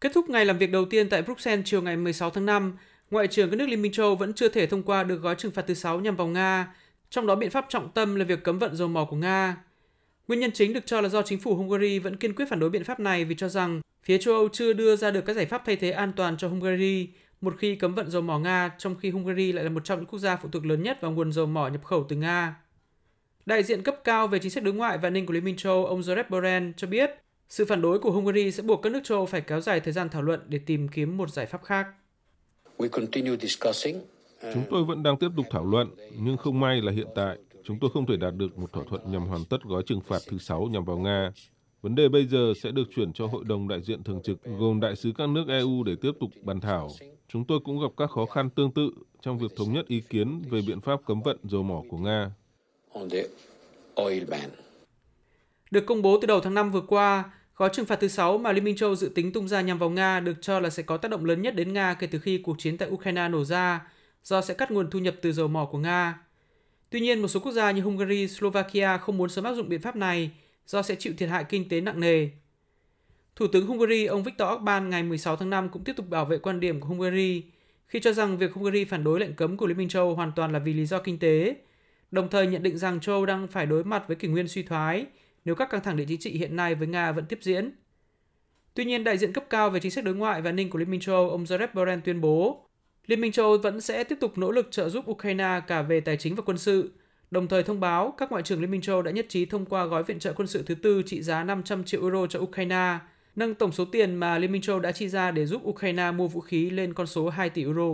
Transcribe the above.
Kết thúc ngày làm việc đầu tiên tại Bruxelles chiều ngày 16 tháng 5, Ngoại trưởng các nước Liên minh châu vẫn chưa thể thông qua được gói trừng phạt thứ 6 nhằm vào Nga, trong đó biện pháp trọng tâm là việc cấm vận dầu mỏ của Nga. Nguyên nhân chính được cho là do chính phủ Hungary vẫn kiên quyết phản đối biện pháp này vì cho rằng phía châu Âu chưa đưa ra được các giải pháp thay thế an toàn cho Hungary một khi cấm vận dầu mỏ Nga, trong khi Hungary lại là một trong những quốc gia phụ thuộc lớn nhất vào nguồn dầu mỏ nhập khẩu từ Nga. Đại diện cấp cao về chính sách đối ngoại và an ninh của Liên minh châu ông Josep Borrell cho biết sự phản đối của Hungary sẽ buộc các nước châu Âu phải kéo dài thời gian thảo luận để tìm kiếm một giải pháp khác. Uh, chúng tôi vẫn đang tiếp tục thảo luận, nhưng không may là hiện tại chúng tôi không thể đạt được một thỏa thuận nhằm hoàn tất gói trừng phạt thứ sáu nhằm vào Nga. Vấn đề bây giờ sẽ được chuyển cho Hội đồng đại diện thường trực gồm đại sứ các nước EU để tiếp tục bàn thảo. Chúng tôi cũng gặp các khó khăn tương tự trong việc thống nhất ý kiến về biện pháp cấm vận dầu mỏ của Nga. Được công bố từ đầu tháng 5 vừa qua, gói trừng phạt thứ 6 mà Liên minh châu dự tính tung ra nhằm vào Nga được cho là sẽ có tác động lớn nhất đến Nga kể từ khi cuộc chiến tại Ukraine nổ ra, do sẽ cắt nguồn thu nhập từ dầu mỏ của Nga. Tuy nhiên, một số quốc gia như Hungary, Slovakia không muốn sớm áp dụng biện pháp này do sẽ chịu thiệt hại kinh tế nặng nề. Thủ tướng Hungary ông Viktor Orbán ngày 16 tháng 5 cũng tiếp tục bảo vệ quan điểm của Hungary khi cho rằng việc Hungary phản đối lệnh cấm của Liên minh châu hoàn toàn là vì lý do kinh tế, đồng thời nhận định rằng châu đang phải đối mặt với kỷ nguyên suy thoái nếu các căng thẳng địa chính trị hiện nay với Nga vẫn tiếp diễn. Tuy nhiên, đại diện cấp cao về chính sách đối ngoại và an ninh của Liên minh châu Âu ông Josep Borrell tuyên bố Liên minh châu Âu vẫn sẽ tiếp tục nỗ lực trợ giúp Ukraine cả về tài chính và quân sự, đồng thời thông báo các ngoại trưởng Liên minh châu Âu đã nhất trí thông qua gói viện trợ quân sự thứ tư trị giá 500 triệu euro cho Ukraine, nâng tổng số tiền mà Liên minh châu Âu đã chi ra để giúp Ukraine mua vũ khí lên con số 2 tỷ euro.